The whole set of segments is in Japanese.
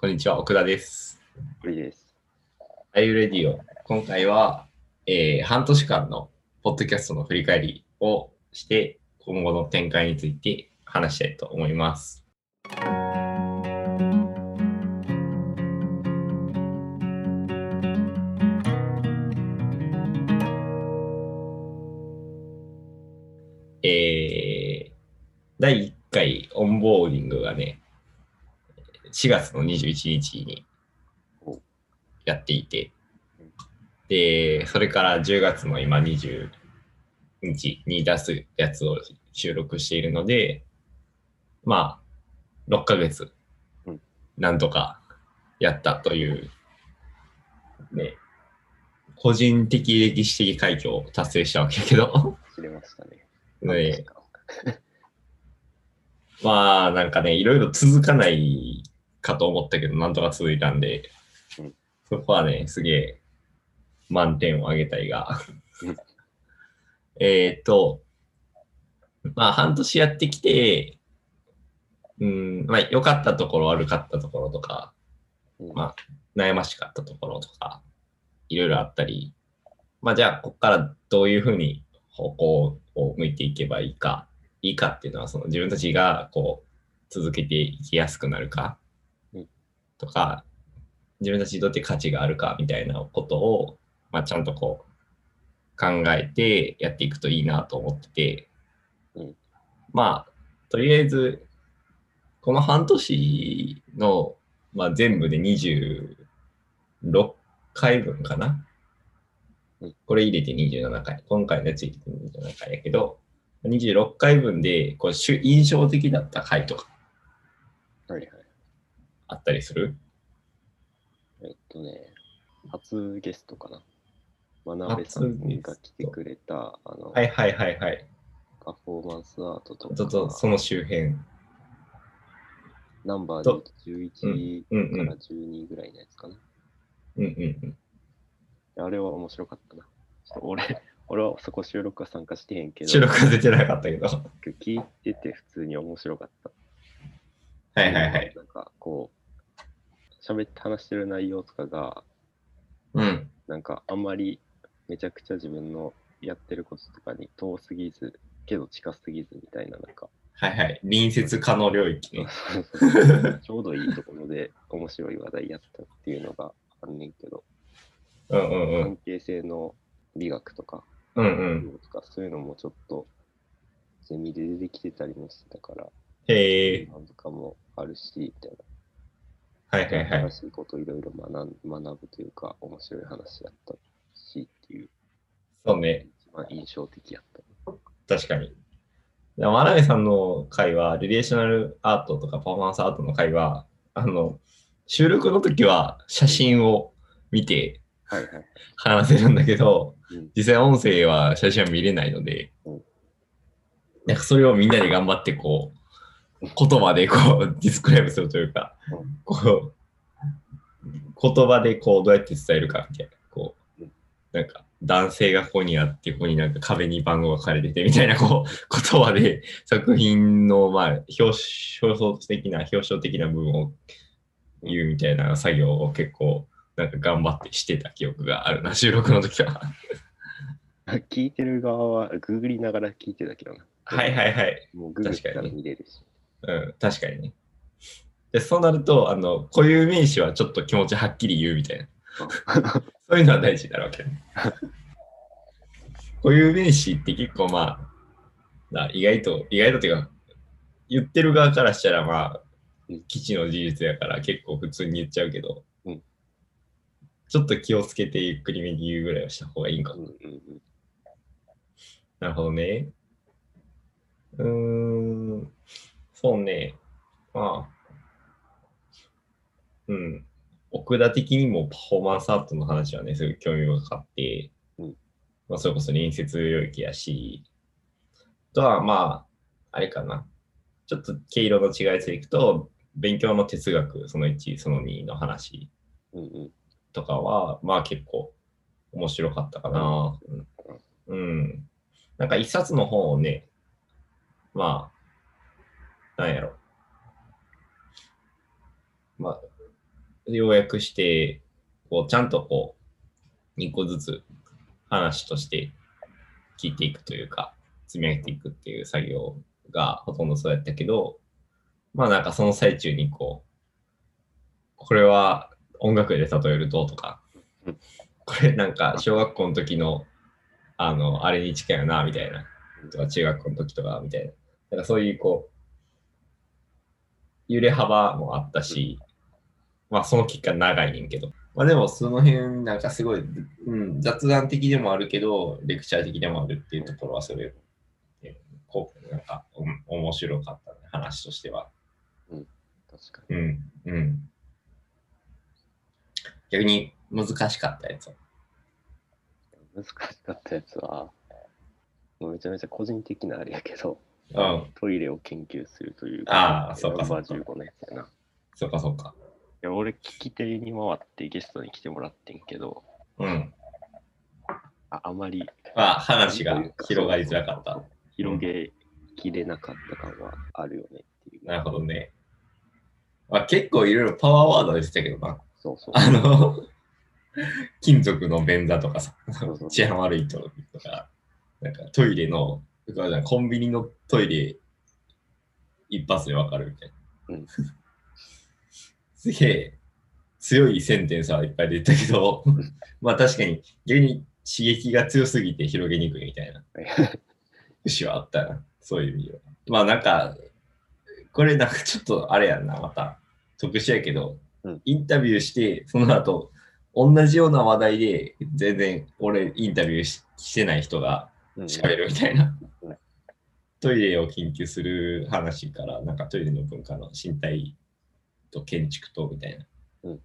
こんにちは、奥田です。無理です。アイユレディオ。今回は、えー半年間のポッドキャストの振り返りをして、今後の展開について話したいと思います。えー第1回オンボーディングがね、4月の21日にやっていて、で、それから10月の今20日に出すやつを収録しているので、まあ、6ヶ月うん、なんとかやったという、ね、個人的歴史的快挙を達成したわけやけど、知れましたね。ね、まあなんかね、いろいろ続かないかと思ったけど、なんとか続いたんでうん、そこはね、すげえ満点をあげたいが。うん。えーっと、まあ半年やってきて、うん、まあ良かったところ、悪かったところとか、うん。まあ悩ましかったところとか、いろいろあったり、まあじゃあ、ここからどういうふうに方向を向いていけばいいか、いいかっていうのは、その自分たちがこう、続けていきやすくなるか。うん、とか、自分たちにとって価値があるかみたいなことを、まあちゃんとこう、考えてやっていくといいなと思ってて、うんまあ、とりあえず、この半年の、まあ、全部で26回分かな。うんこれ入れて27回。今回のやつ入れて27回やけど、26回分でこう印象的だった回とかはいはい。あったりする？えっとね、初ゲストかな。真鍋さんが来てくれた、あの、はいはいはいはい。パフォーマンスアートとか、ちょっとその周辺。ナンバーとで11からうんうん。12ぐらいのやつかな。うんうんうん。あれは面白かったな。ちょっと俺、俺はそこ収録は参加してへんけど、収録は出てなかったけど。は聞いてて普通に面白かった。いはいはい。なんかこう、喋って話してる内容とかが、うん。なんかあんまりめちゃくちゃ自分のやってることとかに遠すぎず、けど近すぎずみたいな、なんか、はいはい。隣接可能領域ね。ちょうどいいところで面白い話題やったっていうのがあんねんけど、うんうんうん。関係性の美学とか、うんうん。とかそういうのもちょっとゼミで出てきてたりもしてたから、へえ。なんとかもあるし、みたいな。はいはいはい。新しいことをいろいろ学ぶというか、面白い話やったしっていう、そうね。一番印象的やった。確かに。で真鍋さんの会は、リレーショナルアートとかパフォーマンスアートの会は、あの、収録の時は写真を見てはいはい。話せるんだけど、うん実際音声は写真は見れないのでうん、なんかそれをみんなで頑張ってこう、言葉でこう、ディスクライブするというかうん、こう、言葉でこう、どうやって伝えるかみたいな、こううん、なんか、男性がここにあって、ここになんか壁に番号が書かれててみたいな、こう、言葉で作品の、まあ、表表層的な、表彰的な部分を言うみたいな作業を結構、なんか頑張ってしてた記憶があるな、収録の時は。聞いてる側はググりながら聞いてたけどな。はいはいはい。もうググったら見れるし。うん、確かにね。で、そうなると、あの、固有名詞はちょっと気持ちはっきり言うみたいな。そういうのは大事になるわけね。固有名詞って結構まあ、な意外と、意外とっていうか、言ってる側からしたらまあうん、基地の事実やから結構普通に言っちゃうけど、うんちょっと気をつけてゆっくりめに言うぐらいはした方がいいんかうんうんうん。なるほどね。うーん、そうね。まあ、うん。奥田的にもパフォーマンスアートの話はね、すごい興味深かって、うんまあ、それこそ隣接領域やし、あとはまあ、あれかな。ちょっと毛色の違いでいくと、勉強の哲学、その1、その2の話うんうん。とかは、まあ結構面白かったかな。うん。うんなんか一冊の本をね、まあ、なんやろ。まあ、要約して、こう、ちゃんとこう、2個ずつ話として聞いていくというか、積み上げていくっていう作業がほとんどそうやったけど、まあなんかその最中にこう、これは音楽で例えるととか、これなんか小学校の時の、あの、あれに近いよな、みたいな。とか中学校の時とか、みたいな。なんかそういうこう、揺れ幅もあったし、まあその期間長いねんけど。まあでもその辺なんかすごい、うん、雑談的でもあるけど、レクチャー的でもあるっていうところはそれ、えこう、なんか、うん面白かったね、話としては。確かうん、うん。逆に難しかったやつ。に。難しかったやつは、もうめちゃめちゃ個人的なあれやけど、うん、トイレを研究するというあーそうかそうかナンバー15のやつやな。いそっかそっか。や、俺、聞き手に回ってゲストに来てもらってんけど、うん。ああまりまあ話が広がりづらかった。広げきれなかった感はあるよねっていう。なるほどね。まあ、結構いろいろパワーワードでしたけどな。そうそう。あの、金属の便座とかさ治安悪い人とか、なんかトイレの、コンビニのトイレ一発でわかるみたいな。うんすげえ強いセンテンスはいっぱい出たけど、まあ確かに逆に刺激が強すぎて広げにくいみたいな 節はあったな。そういう意味では。まあなんか、これなんかちょっとあれやんな、また特殊やけど、うんインタビューして、その後、同じような話題で全然俺インタビューししてない人がうん喋るみたいなうん。トイレを研究する話から、なんかトイレの文化の身体と建築とみたいなうん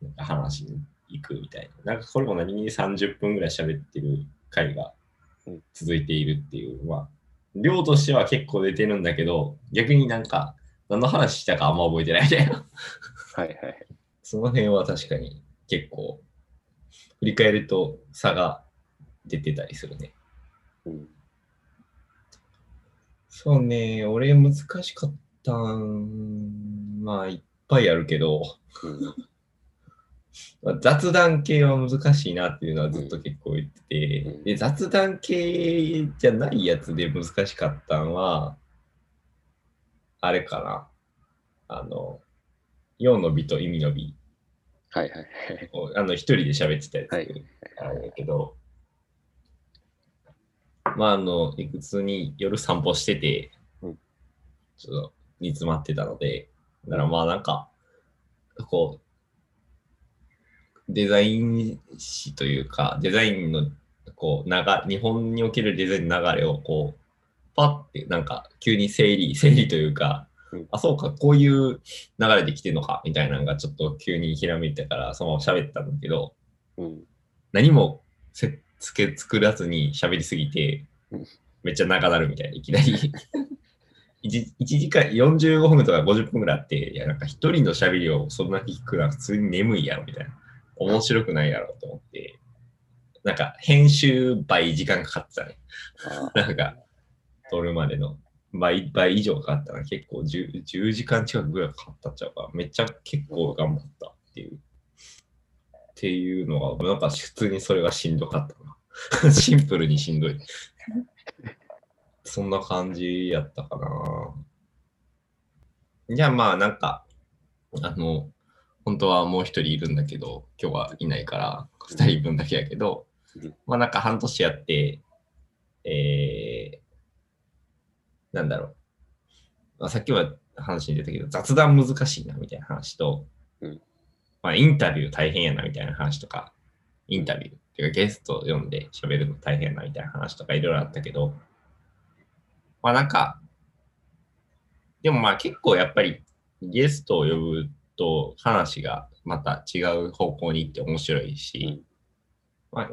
なんか話に行くみたいな。なんかこれも何気に30分ぐらい喋ってる回がうん続いているっていう、まあ、量としては結構出てるんだけど、逆になんか何の話したかあんま覚えてないみたいな。はいはい。その辺は確かに結構、振り返ると差が出てたりするね。うんそうね、俺難しかったん、まあいっぱいあるけど、うん。まあ雑談系は難しいなっていうのはずっと結構言ってて、うん。で雑談系じゃないやつで難しかったのは、あれかな。あの、用の美と意味の美。はいはいはい。をあの一人で喋ってたやつ、はい。あれだけど、まああの、いくつに夜散歩してて、うん。ちょっと煮詰まってたので、だからまあなんか、こう、デザイン誌というか、デザインのこう流日本におけるデザインの流れをこう、パッてなんか急に整理、整理というか、うん。あ、そうか、こういう流れで来てんのか、みたいなのがちょっと急にひらめいたから、そのまま喋ったんだけど、うん。何もせつけ作らずに喋りすぎてうん、めっちゃ長なるみたいな、いきなり。1, 時間45分とか50分ぐらいあって、いや、なんか一人の喋りをそんな聞くのは普通に眠いやろ、みたいな。面白くないやろと思って、なんか編集倍時間かかってたね。あなんか、撮るまでの倍倍以上かかったな。結構 10, 10時間近くぐらいかかったっちゃうから、めっちゃ結構頑張ったっていう。っていうのが、なんか普通にそれがしんどかったな。シンプルにしんどい。そんな感じやったかな。じゃあまあなんか、あの、本当はもう一人いるんだけど、今日はいないから、二人分だけやけどうん、まあなんか半年やって、えー、なんだろう。まあ、さっきは話に出たけど、雑談難しいなみたいな話と、うんまあインタビュー大変やなみたいな話とか、インタビューっていうかゲストを読んで喋るの大変やなみたいな話とかいろいろあったけど、まあなんか、でもまあ結構やっぱりゲストを呼ぶと話がまた違う方向に行って面白いし、まあ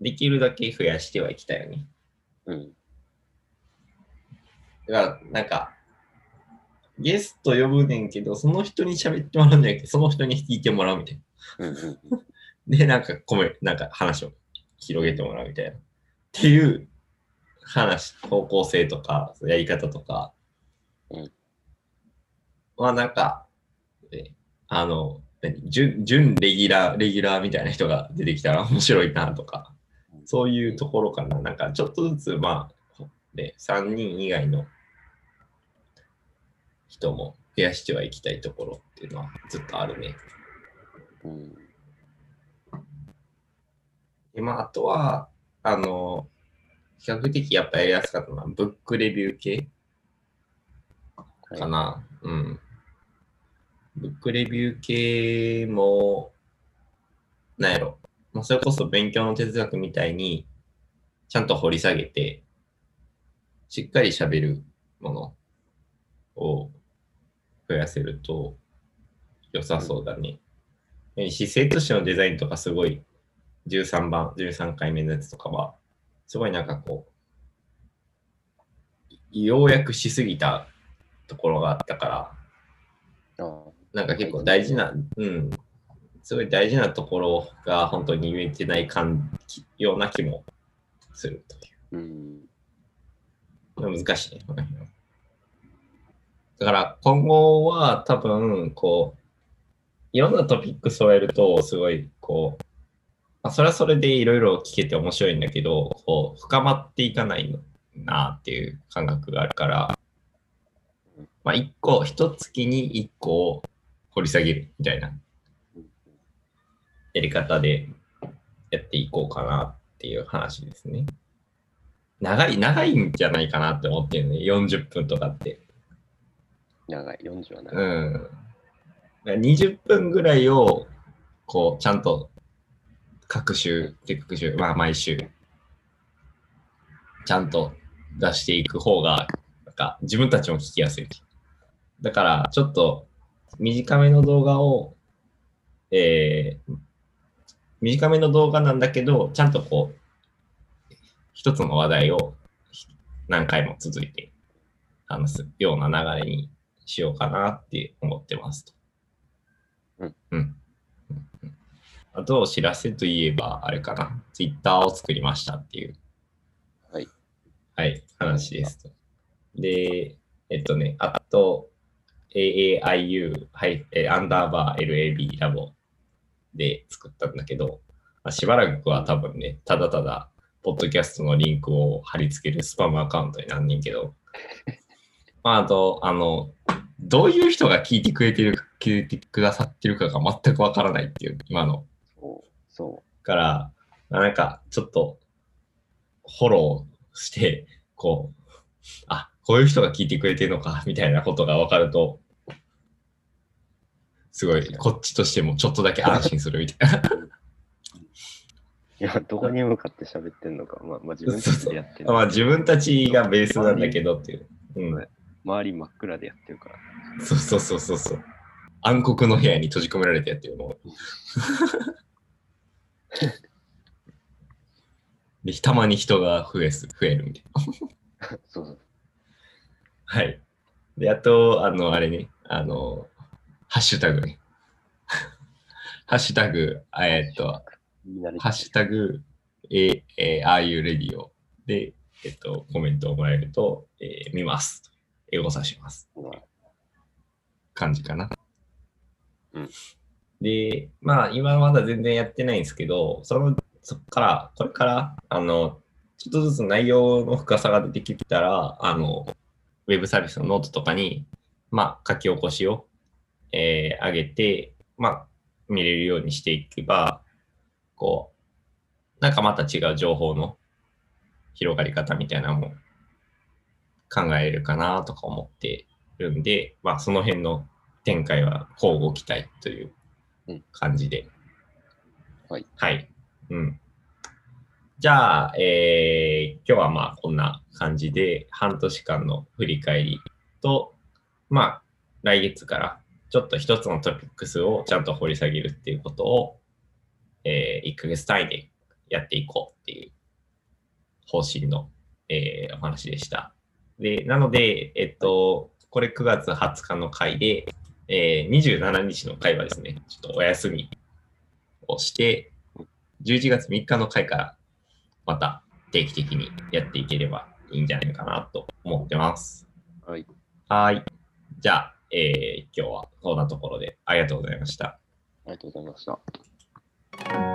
できるだけ増やしてはいきたいよね。うん。だからなんか、ゲスト呼ぶねんけど、その人に喋ってもらうんじゃなくて、その人に聞いてもらうみたいな。うんうんで、なんか、こめ、なんか話を広げてもらうみたいな。っていう話、方向性とか、やり方とか、うんはなんか、えあの、何準準レギュラー、レギュラーみたいな人が出てきたら面白いなとか、そういうところかな。なんかちょっとずつ、まあ、ね、3人以外の人も増やしてはいきたいところっていうのはずっとあるね。うん。でまあ、あとは、あの、比較的やっぱやりやすかったのは、ブックレビュー系はいかな。うん。ブックレビュー系も、なんやろ。まあ、それこそ勉強の哲学みたいに、ちゃんと掘り下げて、しっかり喋るものを増やせると良さそうだね。え姿勢としてのデザインとかすごい13番、13回目のやつとかは、すごいなんかこう、ようやくしすぎたところがあったから、あなんか結構大事な、うん、すごい大事なところが本当に言えてない感じような気もするという。うん。まあ難しいね、この辺はだから今後は多分、こう、いろんなトピックスをやると、すごい、こう、まあ、それはそれでいろいろ聞けて面白いんだけど、こう、深まっていかないなっていう感覚があるから、まあ、一個、一月に一個を掘り下げるみたいなやり方でやっていこうかなっていう話ですね。長い、長いんじゃないかなって思ってるね。40分とかって。長い、40は長い。うん。20分ぐらいを、こう、ちゃんと、各週、各週、まあ、毎週、ちゃんと出していく方が、なんか、自分たちも聞きやすい。だから、ちょっと、短めの動画を、えー、短めの動画なんだけど、ちゃんとこう、一つの話題を何回も続いて話すような流れにしようかなって思ってますと。うん。うん。うんあと、お知らせといえば、あれかな。ツイッターを作りましたっていう。はい。はい、話ですと。で、えっとね、あと、AAIU、はい、えーアンダーバー LAB ラボで作ったんだけど、まあ、しばらくは多分ね、ただただ、ポッドキャストのリンクを貼り付けるスパムアカウントになんねんけど、まあ、あと、あの、どういう人が聞いてくれてるか、聞いてくださってるかが全くわからないっていう、今の。そう。そから、まあなんか、ちょっと、フォローして、こう、あ、こういう人が聞いてくれてるのか、みたいなことがわかると、すごい、こっちとしてもちょっとだけ安心するみたいな。う。いや、どこに向かって喋ってんのか、まあ、まあ、自分たちでやってる。まあ自分たちがベースなんだけどっていう。うん。周り真っ暗でやってるから。そうそうそうそうそう。暗黒の部屋に閉じ込められてやってるの。で、たまに人が増えす増えるみたいな。そうそう。はい。で、あと、あの、あれね、あの、ハッシュタグね。ハッシュタグ、えーっと、ハッシュタグ、ええー、ああいうレディオで、えっと、コメントをもらえると、えー見ます。エゴサします。感じかな。うんで、まあ、今まだ全然やってないんですけど、その、そっから、これから、あの、ちょっとずつ内容の深さが出てきたら、あの、ウェブサービスのノートとかに、まあ、書き起こしを、えー上げて、まあ、見れるようにしていけば、こう、なんかまた違う情報の広がり方みたいなのも考えるかなとか思ってるんで、まあ、その辺の展開は交互期待といううん感じで。はい。はい。うん。じゃあ、えー今日はまあこんな感じで、半年間の振り返りと、まあ、来月からちょっと一つのトピックスをちゃんと掘り下げるっていうことを、え1ヶ月単位でやっていこうっていう方針の、えーお話でした。で、なので、えっと、これ9月20日の回で、えー27日の回はですね、ちょっとお休みをして、11月3日の回からまた定期的にやっていければいいんじゃないかなと思ってます。はい。はい。じゃあ、えー今日はこんなところでありがとうございました。りがとうございました。